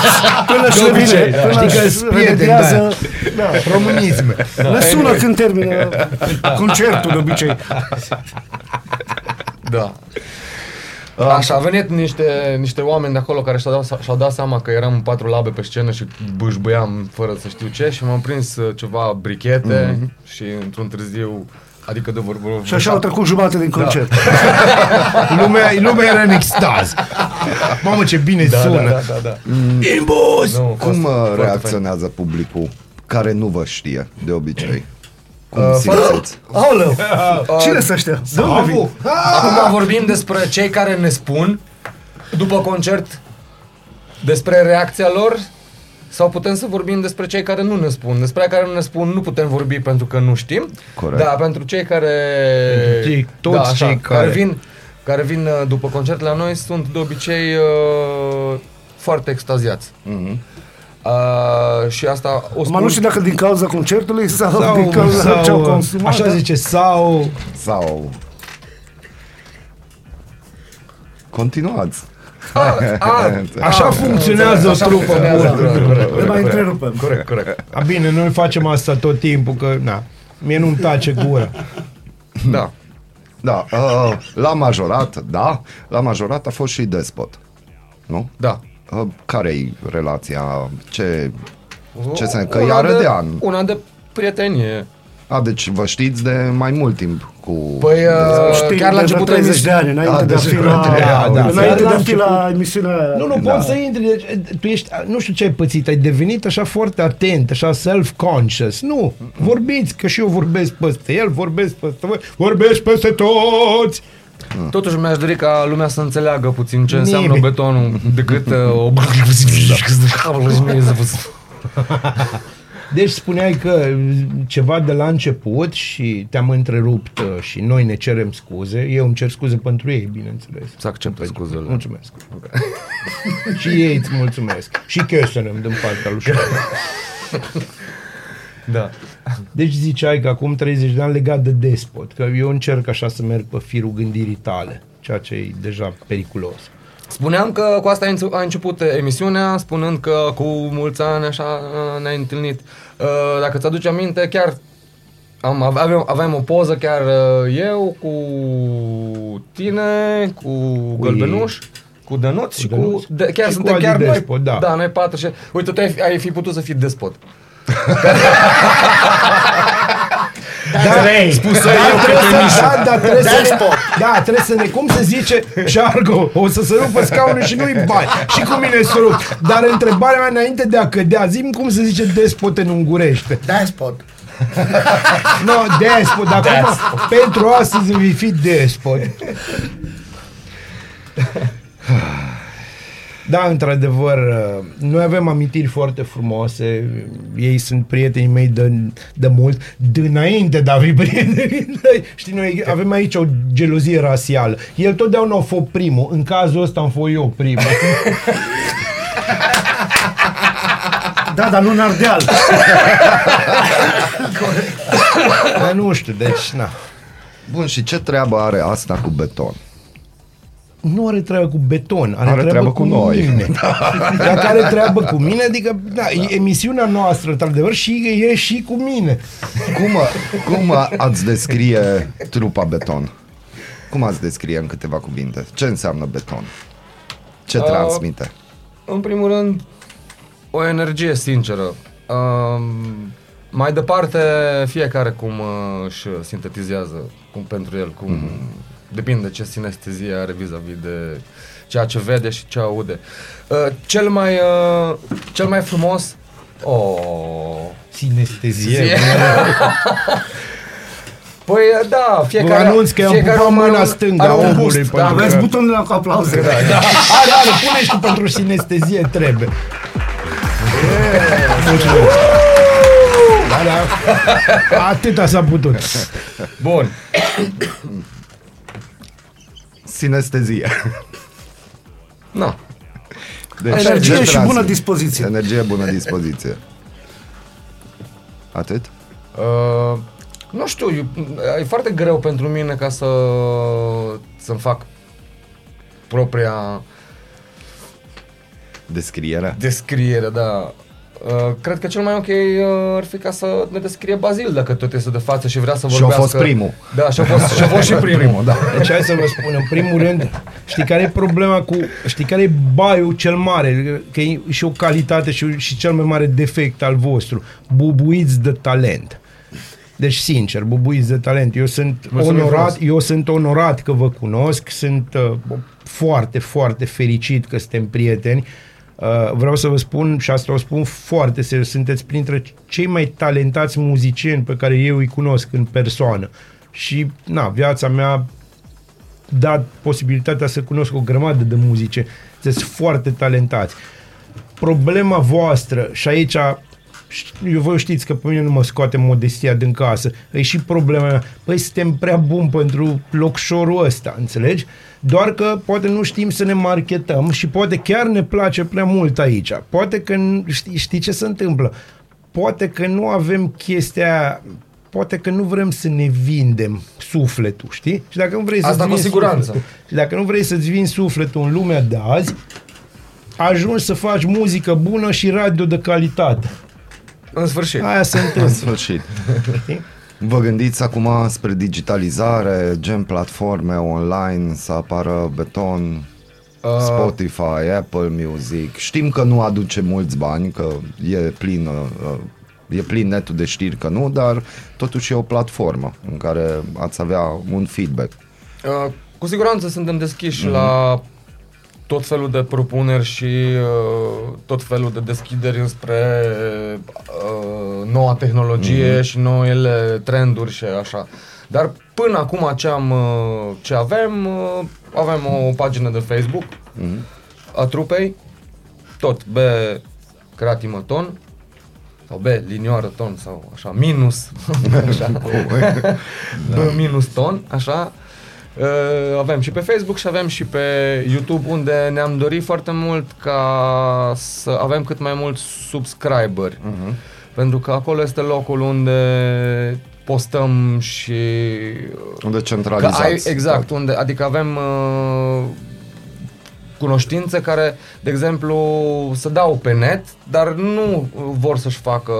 Până și obicei, vine. da. Până Știi că își sunt prieteni, remediază. Da, românisme. Ne sună când termină concertul de obicei. Da. Așa, a venit niște, niște oameni de acolo care și-au dat, și-au dat seama că eram patru labe pe scenă și bâșbâiam fără să știu ce și m-am prins uh, ceva brichete mm-hmm. și într-un târziu, adică de vorbă... Și așa au trecut jumate din concert. [LAUGHS] Lumea, lumea era în extaz. Mamă, ce bine da, sună. da, da, da, da. Imbus! Nu, a fost Cum uh, foarte reacționează publicul care nu vă știe de obicei? Cum Uh, fără- simțiți? Aoleu! [LAUGHS] Cine să ăștia? De unde vin? Avu! Acum vorbim despre cei care ne spun după concert despre reacția lor sau putem să vorbim despre cei care nu ne spun. Despre cei care nu ne spun nu putem vorbi pentru că nu știm. Corect. Da, pentru cei care Pentru cei- toți da, așa, cei care- vin care vin uh, după concert la noi sunt de obicei uh, foarte extaziați. Mhm. Uh, și asta o Mă spun nu știu dacă din cauza concertului sau, Sau, din cauza sau, ce au consumat. așa da? zice, sau... Sau... Continuați. a, [LAUGHS] Așa funcționează o așa trupă funcționează, bună. corect, corect, Le mai corect, întrerupem. corect, corect. A, bine, noi facem asta tot timpul, că, na, mie nu-mi tace gura. Da. Da, uh, la majorat, da, la majorat a fost și despot. Nu? Da. Uh, care-i relația? Ce... Ce se... Că Una ea de- râdea. Una de prietenie. A, deci vă știți de mai mult timp cu... Păi, uh, Știi, chiar la de începutul 30 de ani, înainte A, de a fi deci la, da, da. înainte La de a fi la început. emisiunea aia. Nu, nu Da. poți să intri, deci, tu ești, nu știu ce ai pățit, ai devenit așa foarte atent, așa self-conscious. Nu, vorbiți, că și eu vorbesc peste el, vorbesc peste voi, vorbesc peste toți. Totuși mi-aș dori ca lumea să înțeleagă puțin ce înseamnă Nimeni. betonul decât uh, o... Deci spuneai că ceva de la început și te-am întrerupt uh, și noi ne cerem scuze. Eu îmi cer scuze pentru ei, bineînțeles. Să accepte scuzele. Mulțumesc. [LAUGHS] și ei îți mulțumesc. Și Köszönöm din partea lui Șoară. Da. Deci ziceai că acum 30 de ani legat de despot, că eu încerc așa să merg pe firul gândirii tale, ceea ce e deja periculos. Spuneam că cu asta a înce- a început emisiunea, spunând că cu mulți ani așa uh, ne-ai întâlnit. Uh, Dacă ți-aduci aminte, chiar am, aveam, aveam o poză chiar uh, eu cu tine, cu Gălbenuș, cu Dănuț și cu... Dănuț. De, chiar Și suntem cu Adi chiar Despot, noi, da. da, noi patru și... Uite, tu ai, fi- ai fi putut să fii despot. [LAUGHS] Da, Spus să da, eu trebuie pe să, da, da, trebuie să ne, da, trebuie să ne, cum se zice, Șargo, o să se rupă scaunul și nu-i bani. Și cu mine se rup. Dar întrebarea mea înainte de a cădea, zim cum se zice despot în ungurește. Despot. Nu, [LAUGHS] no, despot, dar acum, pentru astăzi vei fi despot. [LAUGHS] Da, într-adevăr, uh, noi avem amintiri foarte frumoase, ei sunt prietenii mei de, de mult, dinainte de a fi [LAUGHS] prieteni. Știi, noi avem aici o gelozie rasială. El totdeauna a fost primul, în cazul ăsta am fost eu primul. [LAUGHS] Da, dar nu în Ardeal. Dar nu știu, deci, na. Bun, și ce treabă are asta cu beton? Nu are treabă cu beton, are, Are treabă cu noi. mine. [LAUGHS] Dacă are treabă cu mine, adică, da, e emisiunea noastră, într-adevăr, și e și cu mine. Cum, cum ați descrie trupa beton? Cum ați descrie în câteva cuvinte? Ce înseamnă beton? Ce Uh, transmite? În primul rând, o energie sinceră. Um, mai departe, fiecare cum uh, își sintetizează, cum pentru el, cum depinde ce sinestezie are vis-a-vis de ceea ce vede și ce aude. Uh, cel mai uh, cel mai frumos Oh. Sinestezie. Sie- [LAUGHS] Păi da, fiecare Vă anunț că i-am fiecare pupat om are mâna un- stângă are a un omului, gust, pentru da. că- Aveți butonul cu aplauze. Da, da. Hai, da, pune și tu pentru sinestezie, trebuie. Mulțumesc. Da, da. Atâta s-a putut. Bun. Sinestezie. Nu. Energie ce și bună transmite? dispoziție. Energie, bună dispoziție. Atât? Uh, nu știu, eu- e foarte greu pentru mine ca să să-mi fac propria Descriere? descriere, da. Uh, cred că cel mai ok uh, ar fi ca să ne descrie Bazil dacă tot este de față și vrea să Și a vorbească. fost primul. Da, și a fost, și a fost și primul. da. Deci hai să vă spun, în primul rând, știi care e problema cu, știi care e baiul cel mare, că e și o calitate și, și cel mai mare defect al vostru, bubuiți de talent. Deci, sincer, bubuiți de talent. Eu sunt Mulțumim onorat, frumos. eu sunt onorat că vă cunosc, sunt uh, foarte, foarte fericit că suntem prieteni. Uh, vreau să vă spun, și asta o spun foarte serios, sunteți printre cei mai talentați muzicieni pe care eu îi cunosc în persoană. Și, na, viața mea dat posibilitatea să cunosc o grămadă de muzice. Sunteți foarte talentați. Problema voastră, și aici eu voi știți că pe mine nu mă scoate modestia din casă, e și problema mea. Păi suntem prea buni pentru locșorul ăsta, înțelegi? Doar că poate nu știm să ne marketăm și poate chiar ne place prea mult aici. Poate că, n- știi, știi ce se întâmplă? Poate că nu avem chestia aia, poate că nu vrem să ne vindem sufletul, știi? Și dacă nu vrei să Asta cu siguranță. și dacă nu vrei să-ți vinzi sufletul în lumea de azi, ajungi să faci muzică bună și radio de calitate. În sfârșit. Aia se [LAUGHS] În întâmplă. sfârșit. știi? Vă gândiți acum spre digitalizare, gen platforme online, să apară beton, Uh, Spotify, Apple Music. Știm că nu aduce mulți bani, că e plin, uh, e plin netul de știri că nu, dar totuși e o platformă în care ați avea un feedback. Uh, cu siguranță suntem deschiși la tot felul de propuneri și uh, tot felul de deschideri înspre uh, noua tehnologie și noile trenduri și așa. Dar până acum ce, am, uh, ce avem, uh, avem o pagină de Facebook a trupei, tot B Creatimă Ton, sau B linioară ton sau așa, minus, [LAUGHS] așa, [LAUGHS] B minus ton, așa. Uh, avem și pe Facebook și avem și pe YouTube unde ne-am dorit foarte mult ca să avem cât mai mulți subscriberi. Uh-huh. Pentru că acolo este locul unde postăm și Unde Că centralizați. ai, exact, unde, adică avem uh, cunoștințe care, de exemplu, se dau pe net, dar nu vor să-și facă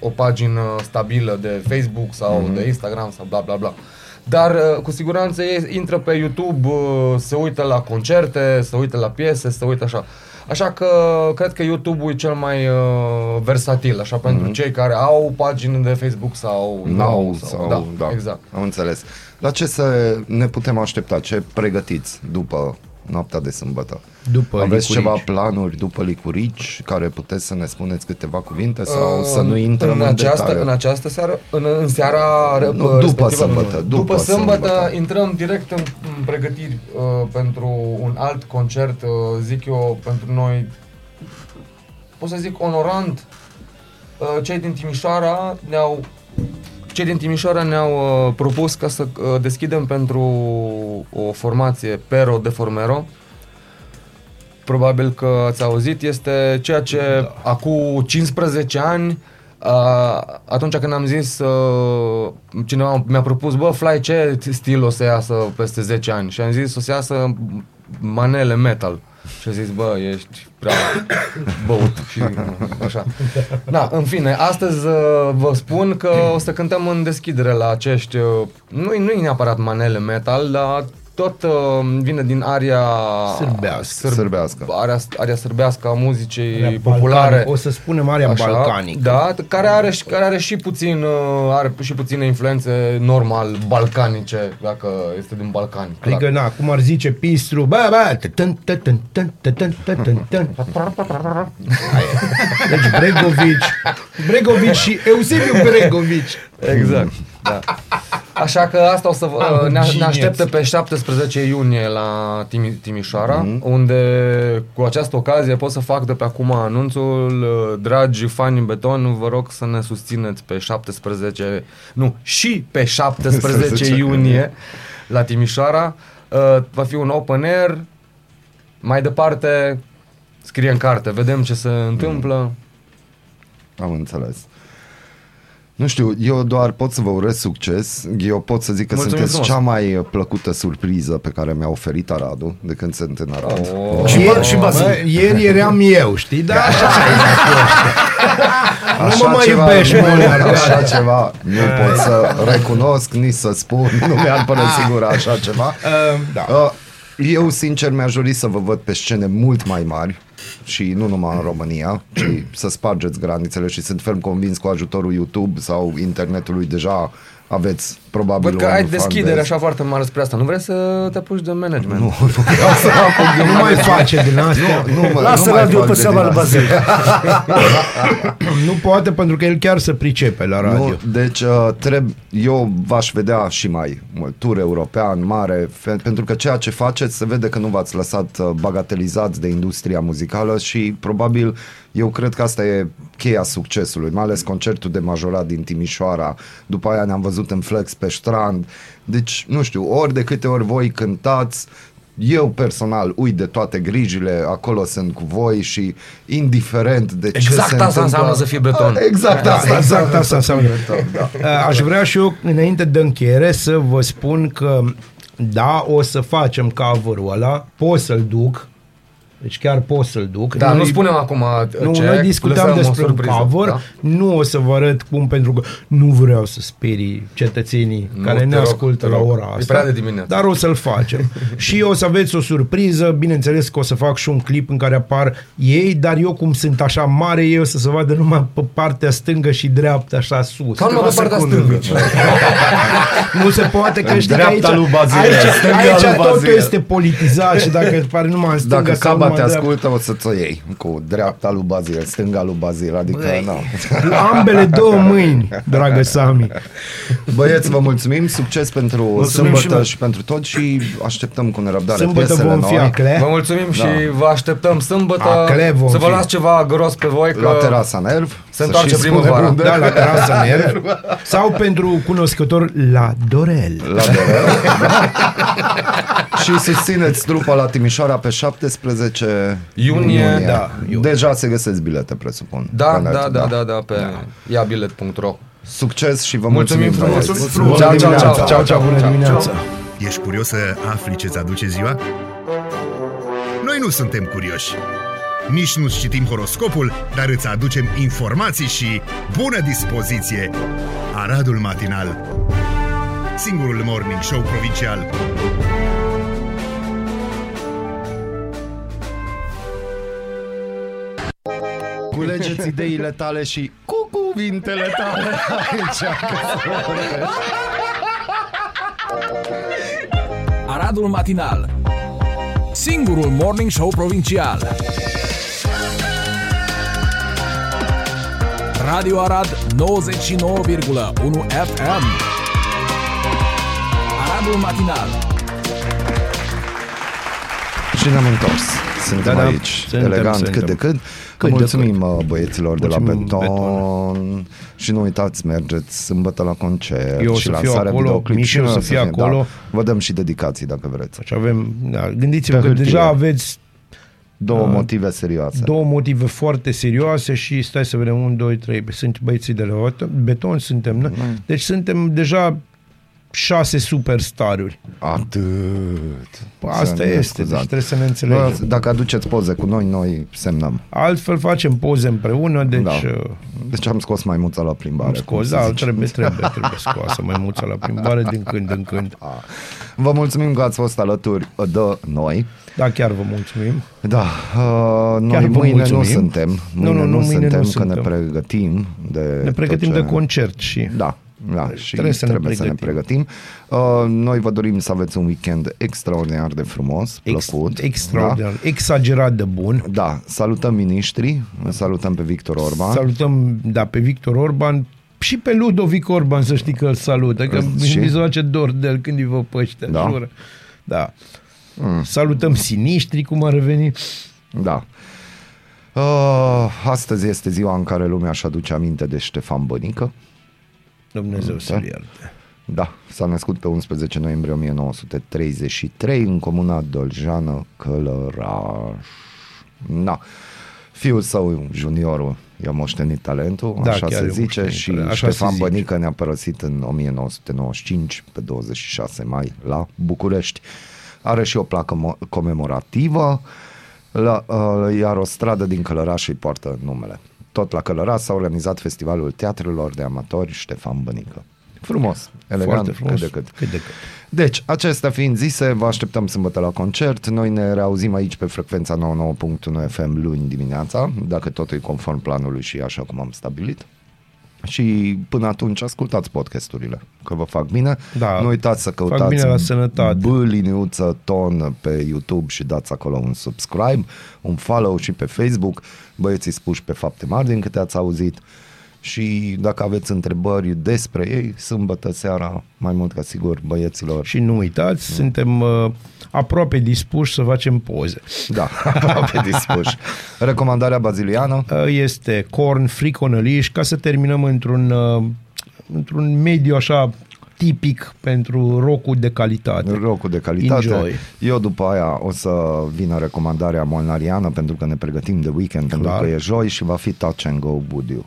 o pagină stabilă de Facebook sau Mhm. mm-hmm. de Instagram sau bla bla bla. Dar uh, cu siguranță ei intră pe YouTube, uh, se uită la concerte, se uită la piese, se uită așa. Așa că cred că YouTube-ul e cel mai uh, versatil, așa, pentru cei care au pagini de Facebook sau Mhm. N-au sau, sau, da, da, exact. am înțeles. La ce să ne putem aștepta? Ce pregătiți după noaptea de sâmbătă. După Aveți licurici. ceva planuri după licurici care puteți să ne spuneți câteva cuvinte sau Uh, să nu intrăm în, în această, detaliu? în această seară, în, în seara Nu, uh, după respectivă, sâmbătă, nu. după după sâmbătă, sâmbătă. intrăm direct în, în pregătiri uh, pentru un alt concert, uh, zic eu, pentru noi, pot să zic, onorant. Uh, cei din Timișoara ne-au cei din Timișoara ne-au uh, propus ca să uh, deschidem pentru o formație Pero de Formero. Probabil că ați auzit, este ceea ce da. acum 15 ani Uh, atunci când am zis uh, cineva mi-a propus bă Fly ce stil o să iasă peste 10 ani și am zis o să iasă manele metal și a zis bă ești prea băut și așa. Da, în fine, astăzi uh, vă spun că o să cântăm în deschidere la acești uh, nu nu e neapărat manele metal dar tot uh, vine din aria Sârbească. Sârbească. Aria, aria sârbească a muzicii Area populare. balcanică. O să spunem area balcanică. Da, care are, și- care are și puțin uh, are și puține influențe normal balcanice, dacă este din Balcani. clar. Adică, na, cum ar zice Pistru, bă, bă, tătân, tătân, tătân, tătân, tătân, tătân. Aia e. Deci Bregovici, Bregovici și Eusebiu Bregovici. Exact. Da. Așa că asta o să vă, Ah, ne, ne genius. așteptă pe 17 iunie la Timi, Timișoara, Mhm. mm-hmm. unde cu această ocazie pot să fac de pe acum anunțul, uh, dragi fani în beton, vă rog să ne susțineți pe 17, nu, și pe 17 [LAUGHS] iunie la Timișoara. Uh, Va fi un open air, mai departe scrie în carte, vedem ce se întâmplă. Am înțeles. Nu știu, eu doar pot să vă urez succes. Eu pot să zic că Mulțumim sunteți frumos. cea mai plăcută surpriză pe care mi-a oferit Aradu de când sunt în Arad. Oh. Și, bă, și Bă, Bazil. ieri [LAUGHS] eram eu, știi? Da, așa [LAUGHS] Nu mă mai ceva, iubești, nu, mă, Așa Arcade. ceva nu pot să recunosc, nici să spun, [LAUGHS] nu mi-ar părea sigur așa ceva. Uh, da. Uh, Eu, sincer, mi-aș dori să vă văd pe scene mult mai mari și nu numai în România, ci să spargeți granițele și sunt ferm convins cu ajutorul YouTube sau internetului deja aveți probabil Văd că un ai fan deschidere base. așa foarte mare spre asta. Nu vrei să te apuci de management? Nu, nu vreau să apuc de Nu mai face din astea. Nu, mă, Lasă nu mai radio fac pe de seama din lui astea. Bazil. Nu poate pentru că el chiar se pricepe la radio. Nu, deci uh, treb, eu v-aș vedea și mai mult tur european mare, fe- pentru că ceea ce faceți se vede că nu v-ați lăsat uh, bagatelizați de industria muzicală și probabil eu cred că asta e cheia succesului, mai ales concertul de majorat din Timișoara, după aia ne-am văzut în Flex pe strand, deci nu știu, ori de câte ori voi cântați, eu personal uit de toate grijile, acolo sunt cu voi și indiferent de ce Exact se asta întâmplă, înseamnă să fii beton. Ah, Exact Da, asta. exact asta înseamnă. Da. Uh, [LAUGHS] Aș vrea și eu, înainte de încheiere, să vă spun că da, o să facem cover-ul ăla, pot să-l duc, deci chiar pot să-l duc. Da, nu Nu-i- spunem acum Nu, ce, noi discutăm lăsăm o despre un surpriză, cover, da? nu o să vă arăt cum, pentru că nu vreau să sperii cetățenii Nu, care te ne rog, ascultă te la rog. ora E asta. prea de dimineață. Dar o să-l facem. [LAUGHS] și o să aveți o surpriză, bineînțeles că o să fac și un clip în care apar ei, dar eu cum sunt așa mare, eu o să se vadă numai pe partea stângă și dreaptă, așa sus. Sau numai pe partea Secundă. stângă. [LAUGHS] nu se poate că știi că dreapta aici, lui Bazil, aici, stânga aici lui totul Bazil. este politizat și dacă îți pare numai în stânga Dacă sau Caba numai te în dreapta- ascultă, o să-ți o iei cu dreapta lui Bazil, stânga lui Bazil, adică Băi. nu. Cu ambele două mâini, dragă [LAUGHS] Sami. Băieți, vă mulțumim, succes pentru Mulțumim sâmbătă și și, noi. și pentru tot și așteptăm cu nerăbdare Sâmbătă piesele vom fi noi. acle. Vă mulțumim și vă așteptăm sâmbătă Acle vom să vă fi. luați ceva gros pe voi că La terasa Nerv. Se să întoarce și spune primăvara. unde. Da, la terasa Nerv. Sau pentru cunoscător la Dorel. La Dorel, da. și susțineți trupa la Timișoara pe 17 Iunie, da, iunie. Deja se găsesc bilete, presupun. Da, Pe net, da, da, da, da, pe iabilet.ro Succes și vă Mulțumim mulțumim, frumos. băieți. Frumos. Ciao, ciao, dimineața. ciao. Ceau, ceau, bună dimineața. Ești curios să afli ce-ți aduce ziua? Noi nu suntem curioși. Nici nu citim horoscopul, dar îți aducem informații și bună dispoziție. Aradul Matinal Singurul morning show provincial Culegeți ideile tale și cu cuvintele tale aici. Aradul Matinal Singurul morning show provincial. Radio Arad 99,1 FM. Aradul matinal. Și ne-am întors. Suntem Da, da, aici, suntem, elegant suntem. cât de cât. Că Cât de mulțumim cât. băieților de la Mulțumim, Beton. Și nu uitați, mergeți sâmbătă la concert Eu o și să fiu lansarea acolo, videoclip. Mișu Și o noi să fie acolo. Da. Vă dăm și dedicații dacă vreți. Și avem, da, gândiți-vă Pe că hârtie. deja aveți Două Uh, motive serioase. două motive foarte serioase și stai să vedem, 1, 2, 3, sunt băieții de la beton, suntem, noi. deci suntem deja șase superstaruri. Atât. Asta Să ne este, deci scuzați. trebuie să ne înțelegem. Bă, Dacă aduceți poze cu noi, noi semnăm. Altfel facem poze împreună, deci Da. uh, Deci am scos maimuța la plimbare. am cum scos, se da, zice. trebuie, trebuie, trebuie scoasă mai mulță la plimbare din când în când. [LAUGHS] Vă mulțumim că ați fost alături de noi. Da, chiar vă mulțumim. Da, uh, noi Chiar vă mâine mulțumim. nu suntem. Mâine Nu, nu, nu, mâine suntem, nu că ne suntem. pregătim de Ne pregătim tot ce... de concert și Da, da, și Trebuie să ne trebuie să ne pregătim. Uh, noi vă dorim să aveți un weekend extraordinar de frumos, ex, plăcut. extraordinar, exagerat de bun. Da, da salutăm miniștrii, îl salutăm pe Victor Orban. Salutăm, da, pe Victor Orban și pe Ludovic Orban, să știi că îl salută, că Și? mi se face dor de el când îi vă păște, Da? jură. Da. Salutăm siniștri, cum ar reveni. Da. Uh, astăzi este ziua în care lumea își aduce aminte de Ștefan Bănică. Dumnezeu Da. să-l ierte. Da, s-a născut pe 11 noiembrie 1933 în comuna Doljană, Călăraș. Da. Fiul său, juniorul, i-a moștenit talentul, Da, așa chiar se i-a zice, moștenit și talentul, așa se Ștefan zice. Bănică ne-a părăsit în 1995, pe 26 mai, la București. Are și o placă mo- comemorativă, la, uh, iar o stradă din Călăraș îi poartă numele. Tot la Călăraș s-a organizat Festivalul Teatrelor de Amatori Ștefan Bănică. Frumos, elegant, Foarte frumos. cât de cât. cât de cât. Deci, acestea fiind zise, vă așteptăm sâmbătă la concert. Noi ne reauzim aici pe frecvența 99.1 FM luni dimineața, dacă totul e conform planului și așa cum am stabilit. Și până atunci ascultați podcasturile, că vă fac bine. Da, nu uitați să fac căutați bine la sănătate. B liniuță ton pe YouTube și dați acolo un subscribe, un follow și pe Facebook. Băieții spuși pe fapte mari din câte ați auzit. Și dacă aveți întrebări despre ei, sâmbătă seara, mai mult ca sigur, băieților. Și nu uitați, suntem uh, aproape dispuși să facem poze. Da, [LAUGHS] pe dispuși. Recomandarea baziliană? Uh, Este corn, friconăliș, ca să terminăm într-un, uh, într-un mediu așa tipic pentru rocul de calitate. Rocul de calitate. Enjoy. Eu după aia o să vină recomandarea molnariană pentru că ne pregătim de weekend, pentru Clar. că e joi și va fi Touch and Go Would You.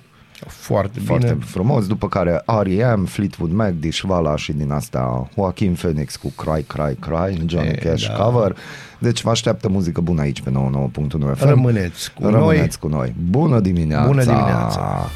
Foarte, Foarte bine. frumos, după care R.E.M., Fleetwood Mac, Dishvala și din astea Joaquin Phoenix cu Cry, Cry, Cry, Johnny E, Cash da. cover. Deci vă așteaptă muzică bună aici pe 99.1 FM. Rămâneți cu Rămâneți noi. cu noi. Bună dimineața! Bună dimineața!